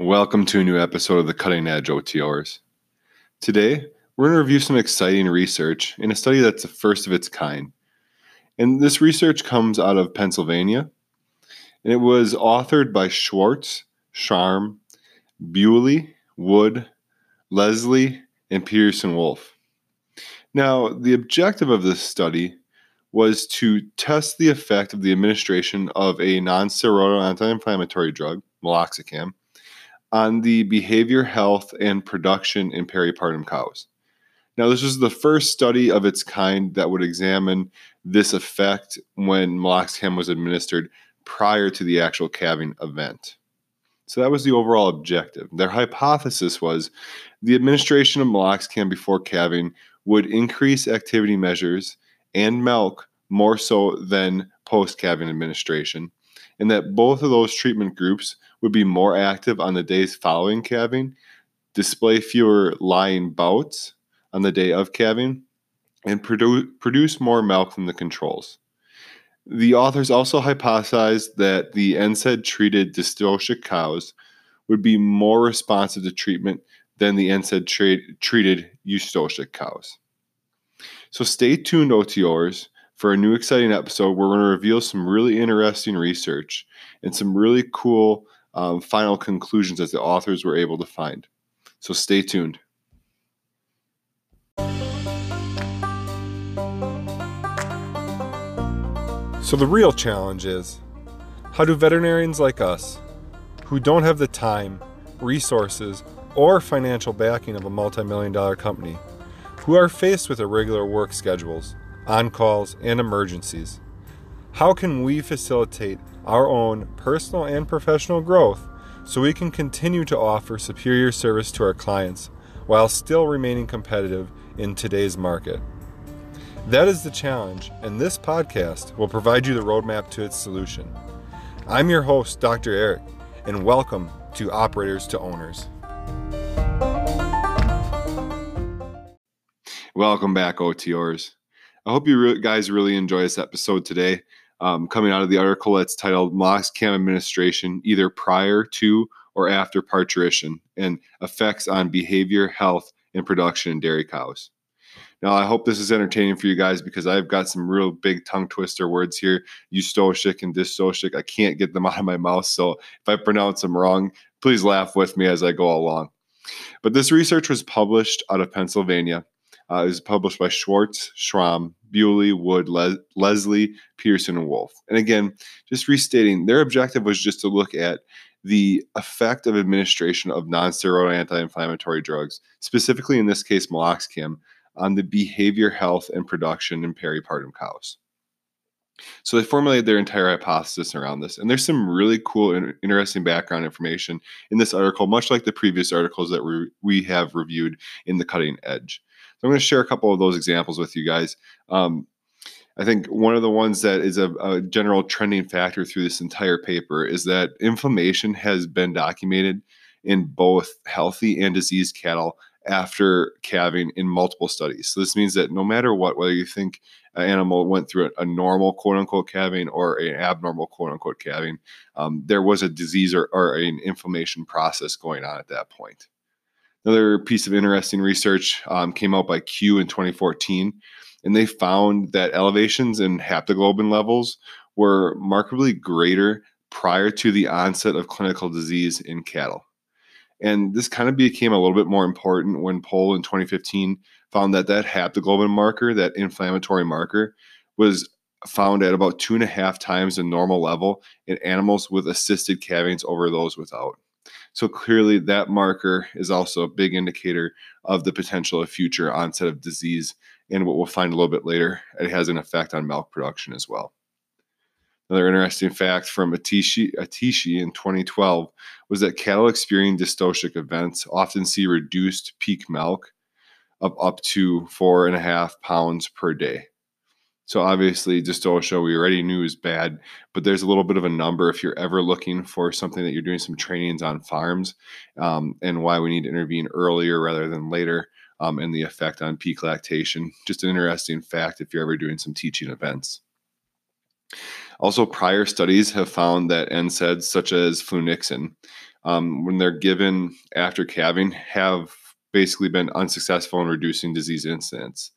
Welcome to a new episode of the Cutting Edge OTRs. Today, we're going to review some exciting research in a study that's the first of its kind. And this research comes out of Pennsylvania, and it was authored by Schwartz, Schramm, Bewley, Wood, Leslie, and Peterson Wolf. Now, the objective of this study was to test the effect of the administration of a non steroidal anti inflammatory drug, meloxicam, on the behavior, health, and production in peripartum cows. Now, this was the first study of its kind that would examine this effect when meloxicam was administered prior to the actual calving event. So that was the overall objective. Their hypothesis was the administration of meloxicam before calving would increase activity measures and milk more so than post calving administration, and that both of those treatment groups would be more active on the days following calving, display fewer lying bouts on the day of calving, and produ- produce more milk than the controls. The authors also hypothesized that the NSAID treated dystocia cows would be more responsive to treatment than the NSAID tra- treated eustocia cows. So stay tuned, OTOers, for a new exciting episode we're going to reveal some really interesting research and some really cool um, final conclusions that the authors were able to find. So stay tuned. So, the real challenge is how do veterinarians like us, who don't have the time, resources, or financial backing of a multi million dollar company, who are faced with irregular work schedules, on calls, and emergencies, how can we facilitate our own personal and professional growth so we can continue to offer superior service to our clients while still remaining competitive in today's market? That is the challenge, and this podcast will provide you the roadmap to its solution. I'm your host, Dr. Eric, and welcome to Operators to Owners. Welcome back, OTRs. I hope you guys really enjoy this episode today. Um, coming out of the article that's titled Meloxicam Administration Either Prior to or After Parturition and Effects on Behavior, Health, and Production in Dairy Cows. Now, I hope this is entertaining for you guys because I've got some real big tongue twister words here, eustocic and dystocic. I can't get them out of my mouth. So if I pronounce them wrong, please laugh with me as I go along. But this research was published out of Pennsylvania. Uh, it was published by Schwartz, Schramm, Bewley, Wood, Le- Leslie, Pearson, and Wolf. And again, just restating, their objective was just to look at the effect of administration of non-steroidal anti-inflammatory drugs, specifically in this case meloxicam, on the behavior, health, and production in peripartum cows. So they formulated their entire hypothesis around this. And there's some really cool and interesting background information in this article, much like the previous articles that we, we have reviewed in the cutting edge. So I'm going to share a couple of those examples with you guys. Um, I think one of the ones that is a, a, general trending factor through this entire paper is that inflammation has been documented in both healthy and diseased cattle after calving in multiple studies. So this means that no matter what, whether you think an animal went through a, a normal quote unquote calving or an abnormal quote unquote calving, um, there was a disease or, or an inflammation process going on at that point. Another piece of interesting research um, came out by Qu in 2014, and they found that elevations in haptoglobin levels were markedly greater prior to the onset of clinical disease in cattle. And this kind of became a little bit more important when Pohl in 2015 found that that haptoglobin marker, that inflammatory marker, was found at about two and a half times the normal level in animals with assisted calvings over those without. So clearly, that marker is also a big indicator of the potential of future onset of disease. And what we'll find a little bit later, it has an effect on milk production as well. Another interesting fact from Atashi, Atashi in 2012 was that cattle experiencing dystocic events often see reduced peak milk of up to four and a half pounds per day. So obviously, dystocia we already knew is bad, but there's a little bit of a number if you're ever looking for something that you're doing some trainings on farms, um, and why we need to intervene earlier rather than later, um, and the effect on peak lactation. Just an interesting fact if you're ever doing some teaching events. Also, prior studies have found that NSAIDs such as flunixin um, when they're given after calving have basically been unsuccessful in reducing disease incidence.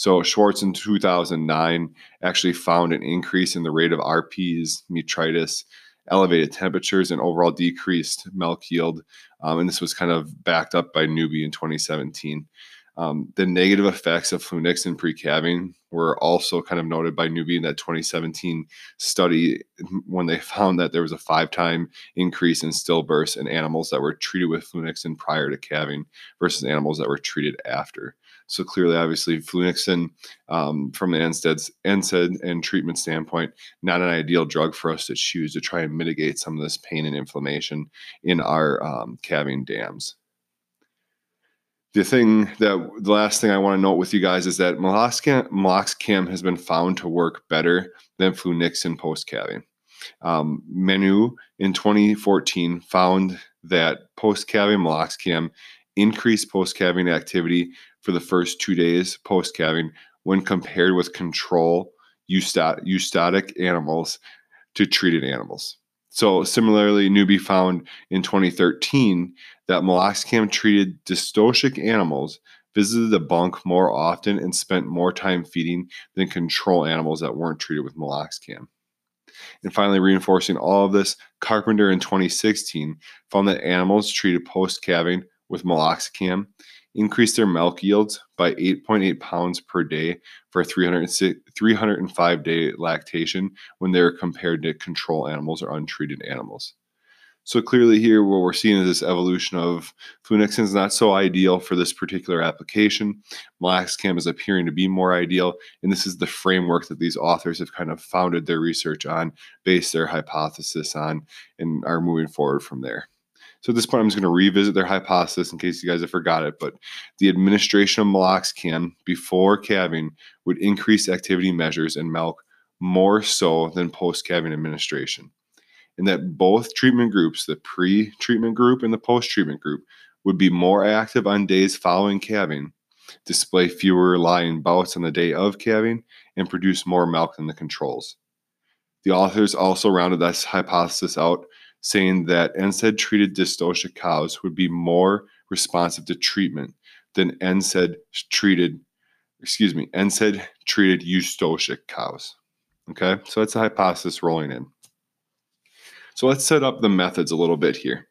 So Schwartz in 2009 actually found an increase in the rate of RPs, metritis, elevated temperatures, and overall decreased milk yield. Um, and this was kind of backed up by Newby in 2017. Um, the negative effects of flunixin pre-calving were also kind of noted by Newby in that 2017 study when they found that there was a five-time increase in stillbirths in animals that were treated with flunixin prior to calving versus animals that were treated after. So clearly, obviously, flunixin um, from the NSAIDs, NSAID and treatment standpoint, not an ideal drug for us to choose to try and mitigate some of this pain and inflammation in our um, calving dams the thing that the last thing I want to note with you guys is that meloxicam, meloxicam has been found to work better than flunixin post calving. Um, Mainau in 2014 found that post calving meloxicam increased post calving activity for the first two days post calving when compared with control eustocic animals to treated animals. So similarly, Newby found in 2013 that meloxicam treated dystocic animals visited the bunk more often and spent more time feeding than control animals that weren't treated with meloxicam. And finally, reinforcing all of this, Carpenter in 2016 found that animals treated post calving with meloxicam increased their milk yields by 8.8 pounds per day for a 305 day lactation when they are compared to control animals or untreated animals. So clearly, here what we're seeing is this evolution of flunixin is not so ideal for this particular application. Meloxicam is appearing to be more ideal, and this is the framework that these authors have kind of founded their research on, based their hypothesis on, and are moving forward from there. So at this point, I'm just going to revisit their hypothesis in case you guys have forgot it. But the administration of meloxicam before calving would increase activity measures in milk more so than post calving administration. And that both treatment groups, the pre treatment group and the post treatment group, would be more active on days following calving, display fewer lying bouts on the day of calving, and produce more milk than the controls. The authors also rounded this hypothesis out saying that NSAID treated dystocia cows would be more responsive to treatment than NSAID treated, excuse me, NSAID treated eustocic cows. Okay, so that's a hypothesis rolling in. So let's set up the methods a little bit here.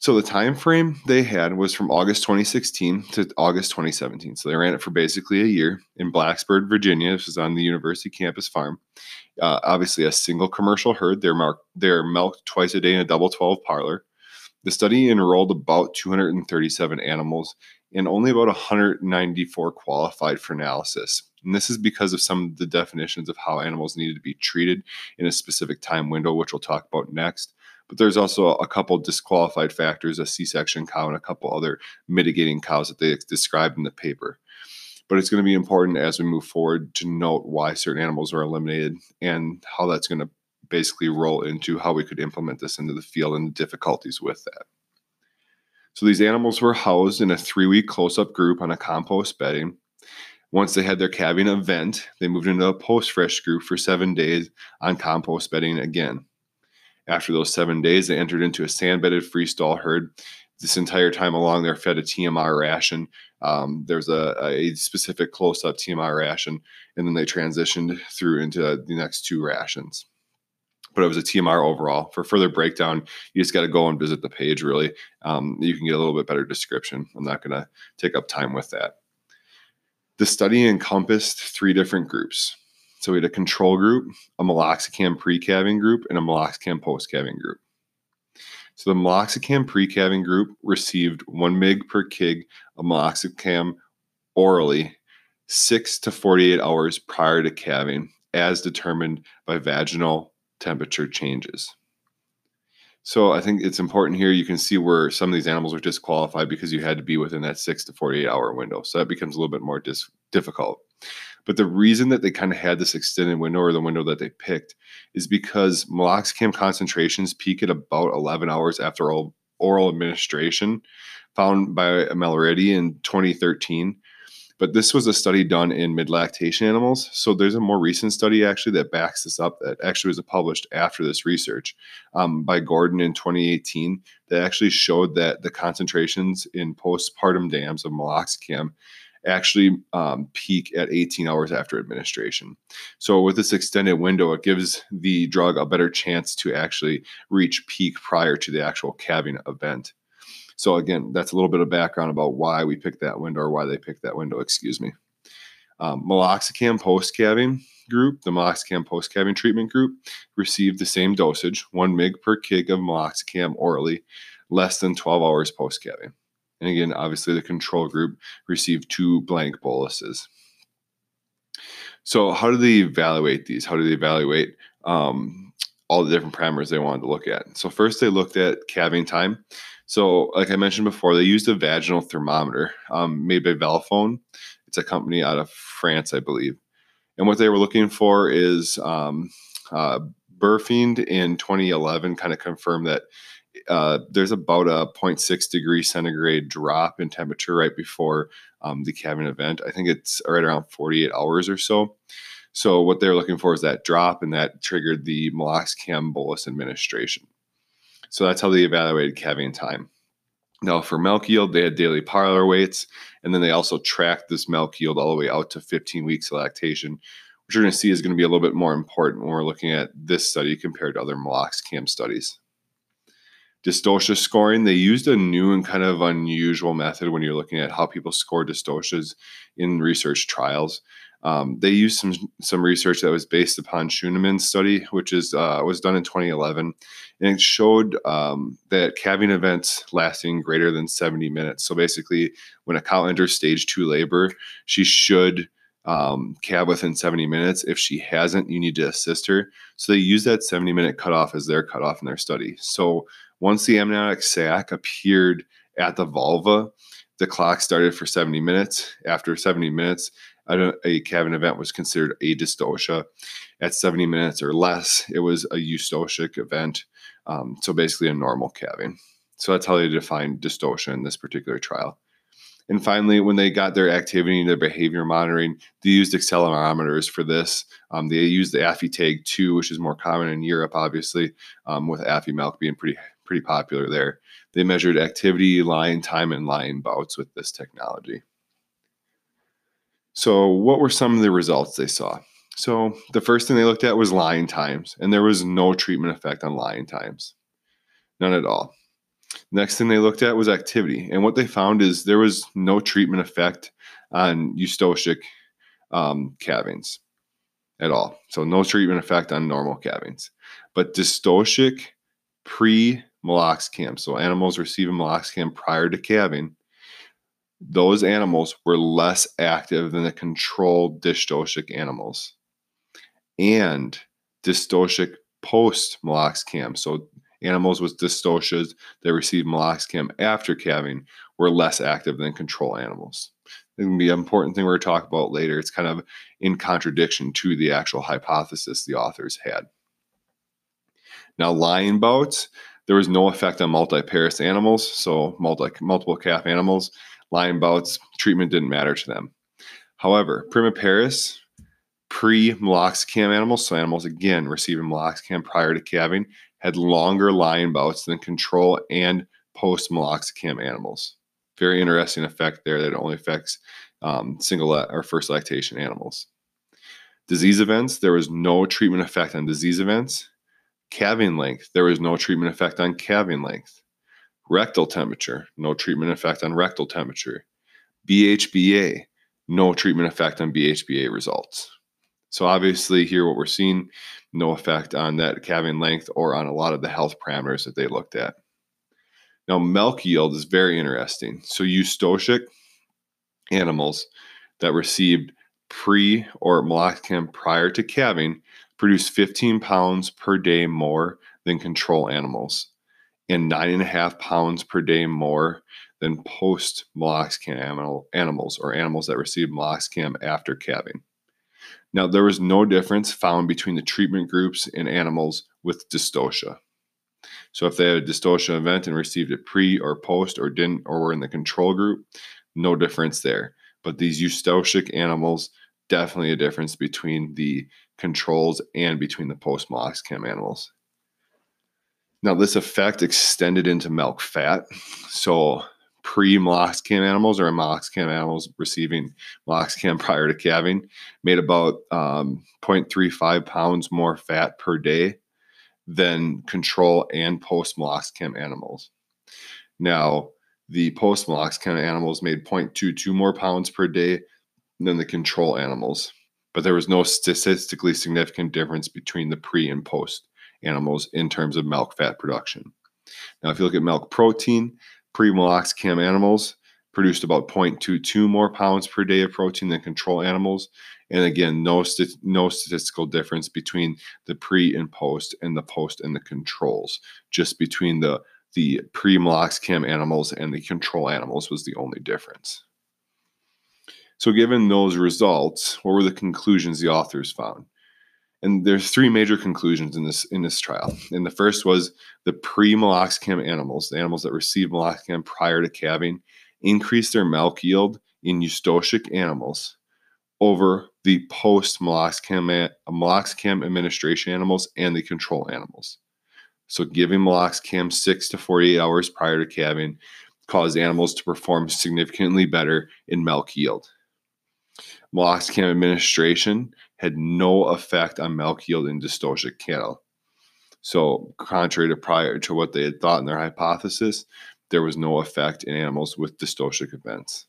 So the time frame they had was from August 2016 to August 2017. So they ran it for basically a year in Blacksburg, Virginia. This was on the university campus farm. Uh, obviously, a single commercial herd. They're, marked, they're milked twice a day in a double 12 parlor. The study enrolled about 237 animals, and only about 194 qualified for analysis. And this is because of some of the definitions of how animals needed to be treated in a specific time window, which we'll talk about next. But there's also a couple disqualified factors, a C-section cow and a couple other mitigating cows that they described in the paper. But it's going to be important as we move forward to note why certain animals are eliminated and how that's going to basically roll into how we could implement this into the field and the difficulties with that. So these animals were housed in a three-week close-up group on a compost bedding. Once they had their calving event, they moved into a post-fresh group for seven days on compost bedding again. After those seven days, they entered into a sand-bedded freestall herd. This entire time along, they're fed a TMR ration. Um, there's a, a specific close-up TMR ration, and then they transitioned through into the next two rations but it was a TMR overall. For further breakdown, you just got to go and visit the page. Really, um, you can get a little bit better description. I'm not going to take up time with that. The study encompassed three different groups. So we had a control group, a meloxicam pre-calving group, and a meloxicam post-calving group. So the meloxicam pre-calving group received 1 mg per kg of meloxicam orally 6 to 48 hours prior to calving as determined by vaginal temperature changes. So I think it's important here. You can see where some of these animals are disqualified because you had to be within that six to 48 hour window. So that becomes a little bit more dis- difficult. But the reason that they kind of had this extended window or the window that they picked is because meloxicam concentrations peak at about 11 hours after oral, oral administration, found by Malreddy in 2013. But this was a study done in mid lactation animals. So there's a more recent study actually that backs this up that actually was published after this research um, by Gordon in 2018 that actually showed that the concentrations in postpartum dams of meloxicam actually um, peak at 18 hours after administration. So, with this extended window, it gives the drug a better chance to actually reach peak prior to the actual calving event. So, again, that's a little bit of background about why we picked that window or why they picked that window, excuse me. Um, meloxicam post calving group, the meloxicam post calving treatment group, received the same dosage, 1 mg per kg of meloxicam orally, less than 12 hours post calving. And again, obviously, the control group received two blank boluses. So, how do they evaluate these? How do they evaluate um, all the different parameters they wanted to look at? So, first, they looked at calving time. So, like I mentioned before, they used a vaginal thermometer um, made by Vel'Phone. It's a company out of France, I believe. And what they were looking for is um, uh, in 2011 kind of confirmed that uh, there's about a 0.6 degree centigrade drop in temperature right before um, the calving event. I think it's right around 48 hours or so. So what they're looking for is that drop, and that triggered the meloxicam bolus administration. So that's how they evaluated calving time. Now for milk yield, they had daily parlor weights, and then they also tracked this milk yield all the way out to 15 weeks of lactation, which you're going to see is going to be a little bit more important when we're looking at this study compared to other meloxicam studies dystocia scoring, they used a new and kind of unusual method when you're looking at how people score dystocias in research trials. Um, they used some some research that was based upon Schuenemann's study, which is uh, was done in 2011, and it showed um, that calving events lasting greater than 70 minutes. So basically, when a cow enters stage two labor, she should um, calve within 70 minutes. If she hasn't, you need to assist her. So they use that 70 minute cutoff as their cutoff in their study. So once the amniotic sac appeared at the vulva, the clock started for 70 minutes. After 70 minutes, a, calving event was considered a dystocia. At 70 minutes or less, it was a eustocic event. Um, so basically, a normal calving. So that's how they defined dystocia in this particular trial. And finally, when they got their activity and their behavior monitoring, they used accelerometers for this. Um, they used the AfiTag 2, which is more common in Europe, obviously, um, with Afimilk being pretty pretty popular there. They measured activity, lying time, and lying bouts with this technology. So, what were some of the results they saw? So, the first thing they looked at was lying times, and there was no treatment effect on lying times. None at all. Next thing they looked at was activity, and what they found is there was no treatment effect on eustocic um, calvings at all. So, no treatment effect on normal calvings. But dystocic pre meloxicam. So animals receiving meloxicam prior to calving, those animals were less active than the control dystocic animals. And dystocic post meloxicam. So animals with dystocias that received meloxicam after calving were less active than control animals. It can be an important thing we're going to talk about later. It's kind of in contradiction to the actual hypothesis the authors had. Now, lying bouts, there was no effect on multiparous animals, so multi, multiple calf animals. Lying bouts, treatment didn't matter to them. However, primiparous, pre meloxicam animals, so animals again receiving meloxicam prior to calving, had longer lying bouts than control and post meloxicam animals. Very interesting effect there that only affects um, single or first lactation animals. Disease events, there was no treatment effect on disease events. Calving length, there was no treatment effect on calving length. Rectal temperature, no treatment effect on rectal temperature. BHBA, no treatment effect on BHBA results. So obviously here what we're seeing, no effect on that calving length or on a lot of the health parameters that they looked at. Now milk yield is very interesting. So eustocic animals that received pre or meloxicam prior to calving produce 15 pounds per day more than control animals and nine and a half pounds per day more than post meloxicam animal, animals or animals that receive meloxicam after calving. Now, there was no difference found between the treatment groups in animals with dystocia. So, if they had a dystocia event and received it pre or post or didn't or were in the control group, no difference there. But these eustocic animals, definitely a difference between the controls and between the post meloxicam animals. Now, this effect extended into milk fat. So, pre meloxicam animals or meloxicam animals receiving meloxicam prior to calving made about um, 0.35 pounds more fat per day than control and post meloxicam animals. Now, the post meloxicam animals made 0.22 more pounds per day than the control animals, but there was no statistically significant difference between the pre and post animals in terms of milk fat production. Now, if you look at milk protein, pre meloxicam animals produced about 0.22 more pounds per day of protein than control animals. And again, no, st- no statistical difference between the pre and post and the post and the controls, just between the the pre meloxicam animals and the control animals was the only difference. So, given those results, what were the conclusions the authors found? And there's three major conclusions in this in this trial. And the first was the pre-meloxicam animals, the animals that received meloxicam prior to calving, increased their milk yield in eustocic animals over the post-meloxicam meloxicam administration animals and the control animals. So giving meloxicam 6 to 48 hours prior to calving caused animals to perform significantly better in milk yield. Meloxicam administration had no effect on milk yield in dystocic cattle. So, contrary to prior to what they had thought in their hypothesis, there was no effect in animals with dystocic events.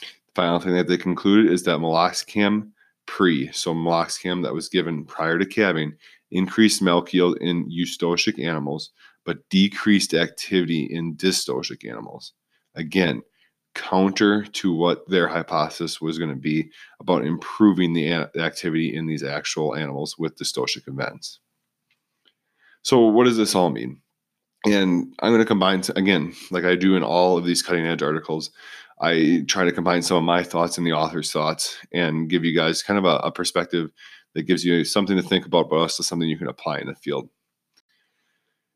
The final thing that they concluded is that meloxicam pre, so meloxicam that was given prior to calving, increased milk yield in eustocic animals, but decreased activity in dystocic animals. Again, counter to what their hypothesis was going to be about improving the activity in these actual animals with dystocic events. So, what does this all mean? And I'm going to combine, again, like I do in all of these cutting edge articles, I try to combine some of my thoughts and the author's thoughts and give you guys kind of a, a perspective that gives you something to think about, but also something you can apply in the field.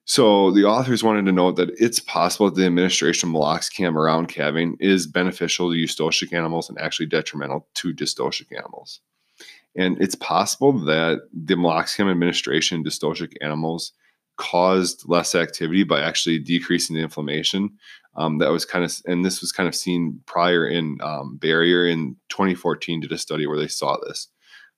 So the authors wanted to note that it's possible that the administration of meloxicam around calving is beneficial to eustocic animals and actually detrimental to dystocic animals. And it's possible that the meloxicam administration in dystocic animals caused less activity by actually decreasing the inflammation. Um, that was kind of, and this was kind of seen prior in um, Barrier in 2014 did a study where they saw this.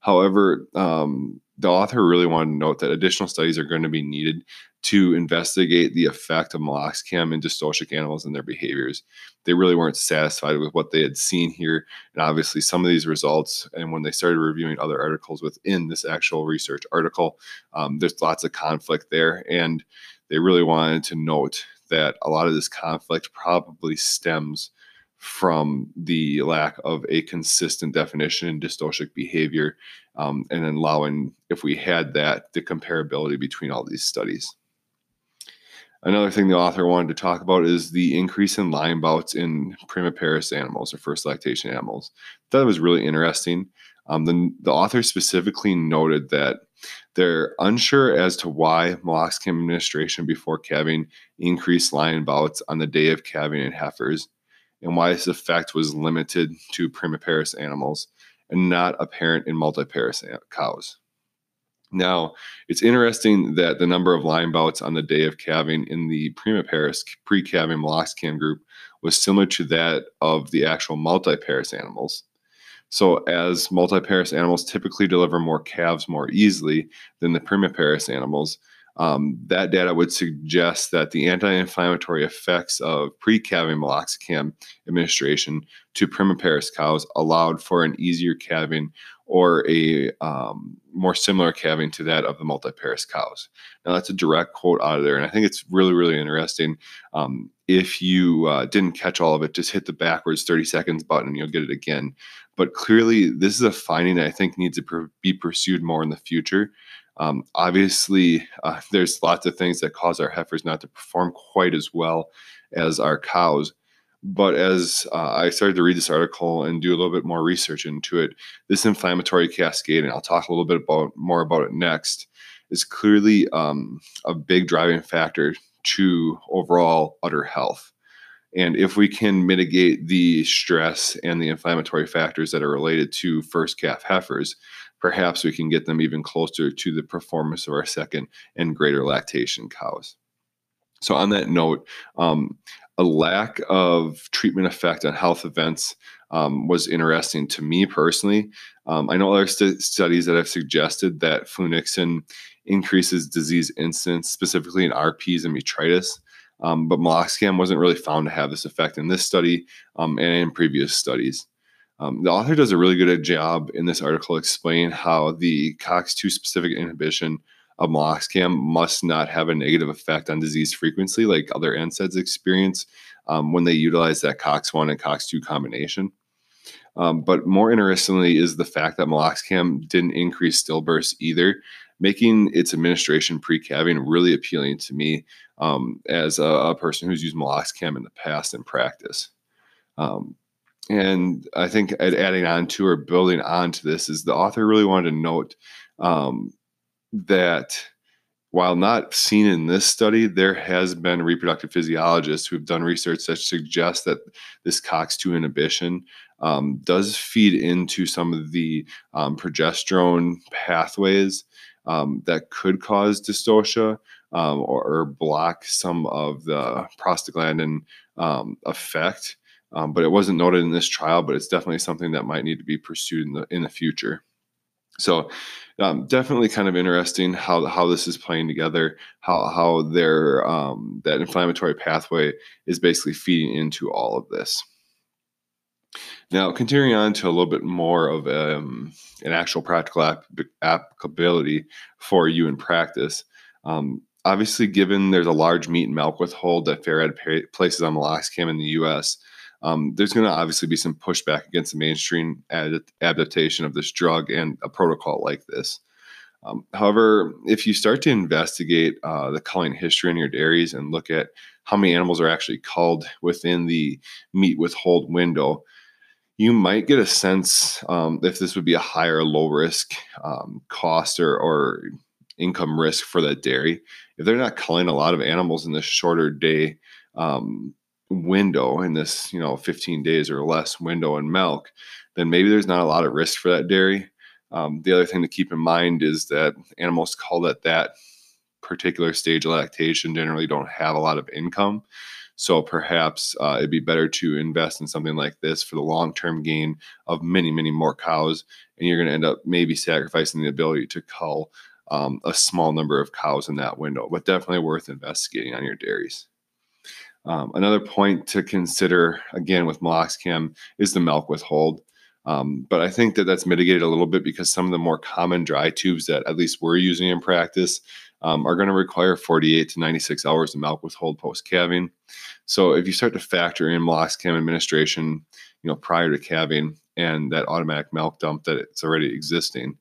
However, um, the author really wanted to note that additional studies are going to be needed to investigate the effect of meloxicam in dystocic animals and their behaviors. They really weren't satisfied with what they had seen here. And obviously, some of these results, and when they started reviewing other articles within this actual research article, um, there's lots of conflict there. And they really wanted to note that a lot of this conflict probably stems from the lack of a consistent definition in dystocic behavior um, and allowing if we had that the comparability between all these studies Another thing the author wanted to talk about is the increase in lying bouts in primiparous animals or first lactation animals. That was really interesting. Um, the, the author specifically noted that they're unsure as to why meloxicam administration before calving increased lying bouts on the day of calving in heifers, and why this effect was limited to primiparous animals and not apparent in multiparous cows. Now, it's interesting that the number of lying bouts on the day of calving in the primiparous pre-calving meloxicam group was similar to that of the actual multiparous animals. So, as multiparous animals typically deliver more calves more easily than the primiparous animals, um, that data would suggest that the anti-inflammatory effects of pre-calving meloxicam administration to primiparous cows allowed for an easier calving or a um, more similar calving to that of the multiparous cows. Now, that's a direct quote out of there, and I think it's really, really interesting. Um, if you uh, didn't catch all of it, just hit the backwards 30 seconds button and you'll get it again. But clearly, this is a finding that I think needs to pr- be pursued more in the future. Um, obviously, uh, there's lots of things that cause our heifers not to perform quite as well as our cows. But as uh, I started to read this article and do a little bit more research into it, this inflammatory cascade, and I'll talk a little bit about more about it next, is clearly um, a big driving factor to overall udder health. And if we can mitigate the stress and the inflammatory factors that are related to first calf heifers, perhaps we can get them even closer to the performance of our second and greater lactation cows. So, on that note, um, a lack of treatment effect on health events um, was interesting to me personally. Um, I know other st- studies that have suggested that flunixin increases disease incidence, specifically in RPs and metritis, Um, but meloxicam wasn't really found to have this effect in this study um, and in previous studies. Um, the author does a really good job in this article explaining how the COX2 specific inhibition of meloxicam must not have a negative effect on disease frequency like other NSAIDs experience um, when they utilize that COX1 and COX2 combination. Um, but more interestingly is the fact that meloxicam didn't increase stillbirths either, making its administration pre-calving really appealing to me um, as a, a, person who's used meloxicam in the past in practice. Um, and I think adding on to or building on to this is the author really wanted to note um, that while not seen in this study, there has been reproductive physiologists who've done research that suggests that this COX2 inhibition um, does feed into some of the um, progesterone pathways um, that could cause dystocia um, or, or, block some of the prostaglandin um, effect. Um, but it wasn't noted in this trial, but it's definitely something that might need to be pursued in the in the future. So um, definitely kind of interesting how how this is playing together, how how their um, that inflammatory pathway is basically feeding into all of this. Now, continuing on to a little bit more of um, an actual practical ap- applicability for you in practice. Um, obviously, given there's a large meat and milk withhold that FARAD places on meloxicam in the U.S., um, there's going to obviously be some pushback against the mainstream ad- adaptation of this drug and a protocol like this. Um, however, if you start to investigate uh, the culling history in your dairies and look at how many animals are actually culled within the meat withhold window, you might get a sense um, if this would be a higher low risk um, cost or, or income risk for that dairy. If they're not culling a lot of animals in this shorter day um, window in this, you know, 15 days or less window in milk, then maybe there's not a lot of risk for that dairy. Um, the other thing to keep in mind is that animals called at that particular stage of lactation generally don't have a lot of income. So perhaps uh, it'd be better to invest in something like this for the long term gain of many, many more cows. And you're going to end up maybe sacrificing the ability to cull um, a small number of cows in that window, but definitely worth investigating on your dairies. Um, another point to consider, again, with meloxicam is the milk withhold. Um, but I think that that's mitigated a little bit because some of the more common dry tubes that at least we're using in practice um, are going to require 48 to 96 hours of milk withhold post calving. So if you start to factor in meloxicam administration, you know, prior to calving and that automatic milk dump that it's already existing,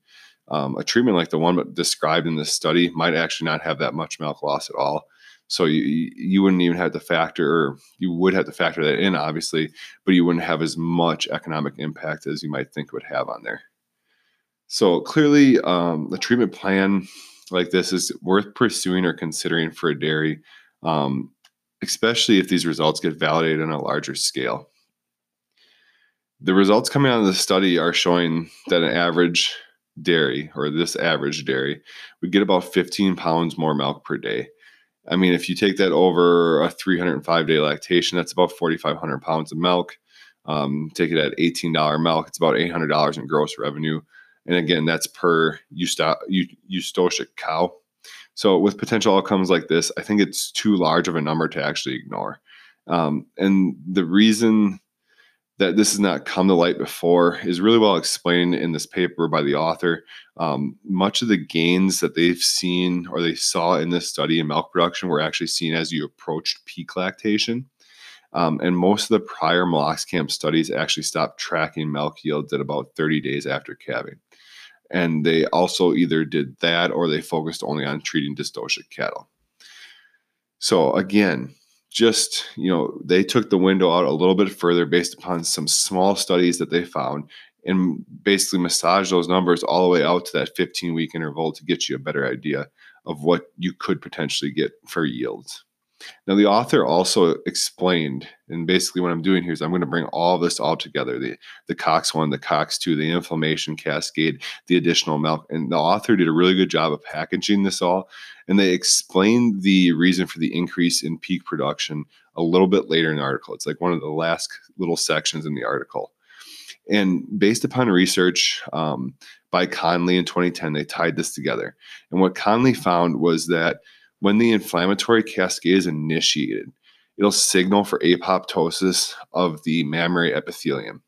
um, a treatment like the one described in this study might actually not have that much milk loss at all. So you you wouldn't even have to factor, or you would have to factor that in, obviously, but you wouldn't have as much economic impact as you might think would have on there. So clearly, um, the treatment plan like this is worth pursuing or considering for a dairy, um, especially if these results get validated on a larger scale. The results coming out of the study are showing that an average dairy, or this average dairy, would get about 15 pounds more milk per day. I mean, if you take that over a 305 day lactation, that's about 4,500 pounds of milk. Um, take it at $18 milk, it's about $800 in gross revenue. And again, that's per Eustocic cow. So with potential outcomes like this, I think it's too large of a number to actually ignore. Um, and the reason that this has not come to light before is really well explained in this paper by the author. Um, much of the gains that they've seen or they saw in this study in milk production were actually seen as you approached peak lactation. Um, and most of the prior meloxicam studies actually stopped tracking milk yields at about 30 days after calving. And they also either did that or they focused only on treating dystocia cattle. So, again, just you know they took the window out a little bit further based upon some small studies that they found and basically massage those numbers all the way out to that 15 week interval to get you a better idea of what you could potentially get for yields. Now the author also explained And basically, what I'm doing here is I'm going to bring all this all together the, the COX1, the COX2, the inflammation cascade, the additional milk. And the author did a really good job of packaging this all. And they explained the reason for the increase in peak production a little bit later in the article. It's like one of the last little sections in the article. And based upon research um, by Conley in 2010, they tied this together. And what Conley found was that when the inflammatory cascade is initiated, it'll signal for apoptosis of the mammary epithelium.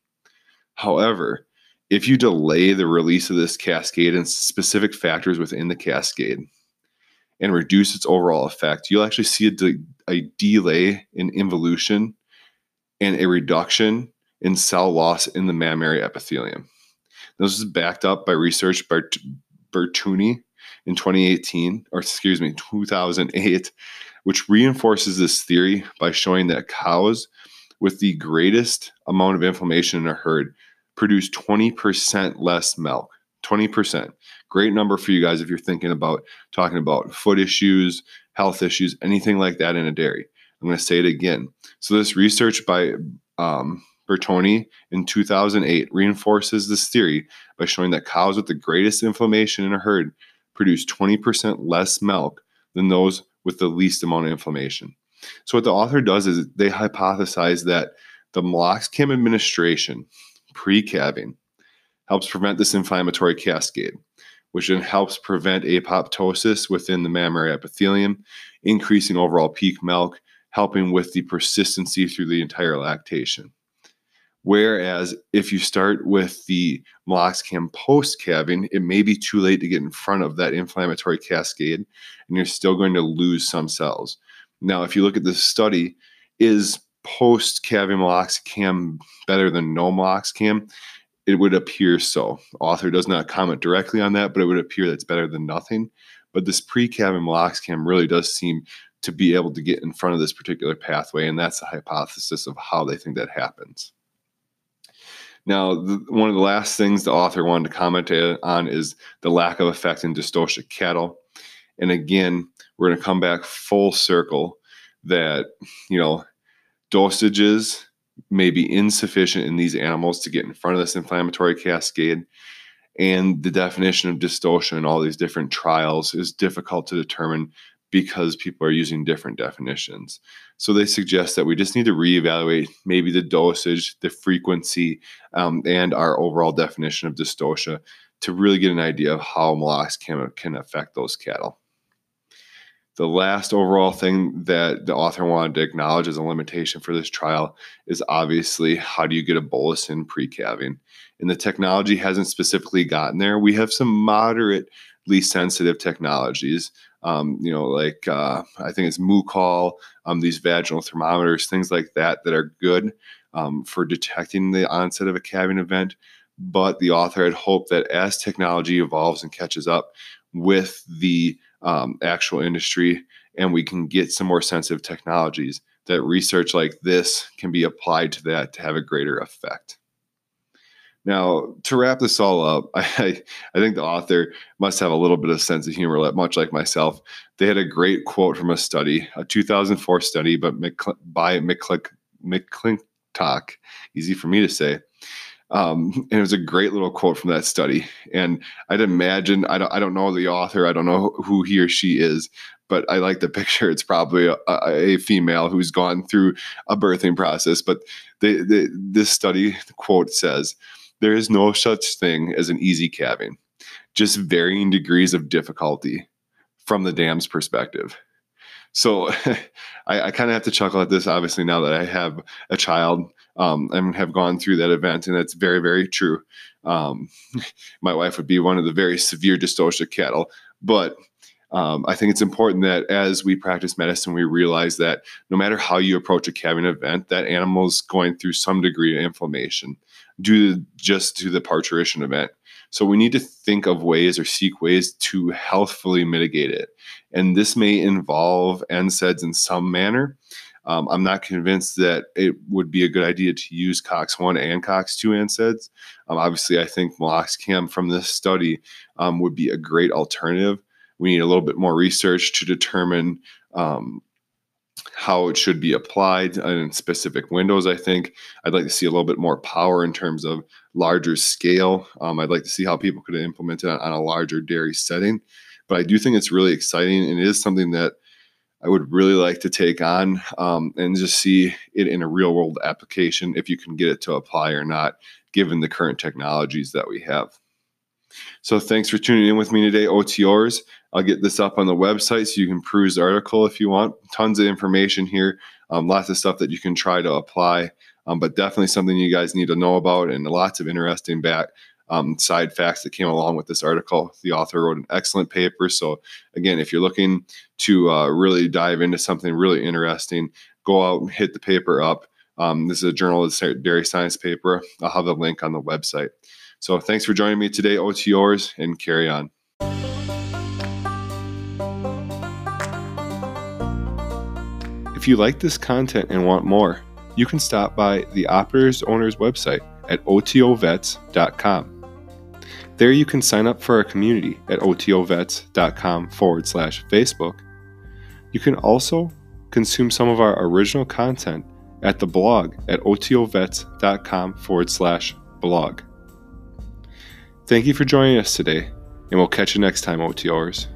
However, if you delay the release of this cascade and specific factors within the cascade and reduce its overall effect, you'll actually see a, de- a delay in involution and a reduction in cell loss in the mammary epithelium. This is backed up by research by Bertoni in 2018, or excuse me, 2008, which reinforces this theory by showing that cows with the greatest amount of inflammation in a herd produce 20% less milk. 20%. Great number for you guys if you're thinking about talking about foot issues, health issues, anything like that in a dairy. I'm going to say it again. So, this research by um, Bertoni in 2008 reinforces this theory by showing that cows with the greatest inflammation in a herd produce 20% less milk than those with the least amount of inflammation. So, what the author does is they hypothesize that the meloxicam administration pre calving helps prevent this inflammatory cascade, which then helps prevent apoptosis within the mammary epithelium, increasing overall peak milk, helping with the persistency through the entire lactation. Whereas if you start with the meloxicam post calving, it may be too late to get in front of that inflammatory cascade, and you're still going to lose some cells. Now, if you look at this study, is post calving meloxicam better than no meloxicam? It would appear so. Author does not comment directly on that, but it would appear that's better than nothing. But this pre calving meloxicam really does seem to be able to get in front of this particular pathway, and that's the hypothesis of how they think that happens. Now, the, one of the last things the author wanted to comment on is the lack of effect in dystocia cattle. And again, we're going to come back full circle that, you know, dosages may be insufficient in these animals to get in front of this inflammatory cascade. And the definition of dystocia in all these different trials is difficult to determine because people are using different definitions. So they suggest that we just need to reevaluate maybe the dosage, the frequency, um, and our overall definition of dystocia to really get an idea of how meloxicam can affect those cattle. The last overall thing that the author wanted to acknowledge as a limitation for this trial is obviously how do you get a bolus in pre calving? And the technology hasn't specifically gotten there. We have some moderately sensitive technologies um, you know, like uh, I think it's Moocall, um, these vaginal thermometers, things like that, that are good um, for detecting the onset of a calving event. But the author had hoped that as technology evolves and catches up with the um, actual industry, and we can get some more sensitive technologies, that research like this can be applied to that to have a greater effect. Now, to wrap this all up, I, I think the author must have a little bit of sense of humor, much like myself. They had a great quote from a study, a 2004 study, but by McClintock, easy for me to say. Um, and it was a great little quote from that study. And I'd imagine, I don't, I don't know the author, I don't know who he or she is, but I like the picture. It's probably a, a female who's gone through a birthing process. But they, they, this study quote says, there is no such thing as an easy calving, just varying degrees of difficulty from the dam's perspective. So I, I kind of have to chuckle at this, obviously, now that I have a child um, and have gone through that event, and that's very, very true. Um, my wife would be one of the very severe dystocia cattle, but um, I think it's important that as we practice medicine, we realize that no matter how you approach a calving event, that animal's going through some degree of inflammation due to just to the parturition event. So we need to think of ways or seek ways to healthfully mitigate it. And this may involve NSAIDs in some manner. Um, I'm not convinced that it would be a good idea to use COX1 and COX2 NSAIDs. Um, obviously, I think meloxicam from this study um, would be a great alternative. We need a little bit more research to determine um, how it should be applied in specific windows. I think I'd like to see a little bit more power in terms of larger scale. Um, I'd like to see how people could implement it on, on a larger dairy setting. But I do think it's really exciting and it is something that I would really like to take on um, and just see it in a real world application if you can get it to apply or not, given the current technologies that we have. So thanks for tuning in with me today, OTRs. I'll get this up on the website so you can peruse the article if you want. Tons of information here, um, lots of stuff that you can try to apply, um, but definitely something you guys need to know about and lots of interesting back um, side facts that came along with this article. The author wrote an excellent paper. So again, if you're looking to uh, really dive into something really interesting, go out and hit the paper up. Um, this is a Journal of Dairy Science paper. I'll have the link on the website. So thanks for joining me today, oh, OTRs, and carry on. If you like this content and want more, you can stop by the Operators Owners website at otovets.com. There you can sign up for our community at otovets.com forward slash Facebook. You can also consume some of our original content at the blog at otovets.com forward slash blog. Thank you for joining us today, and we'll catch you next time, OTRs.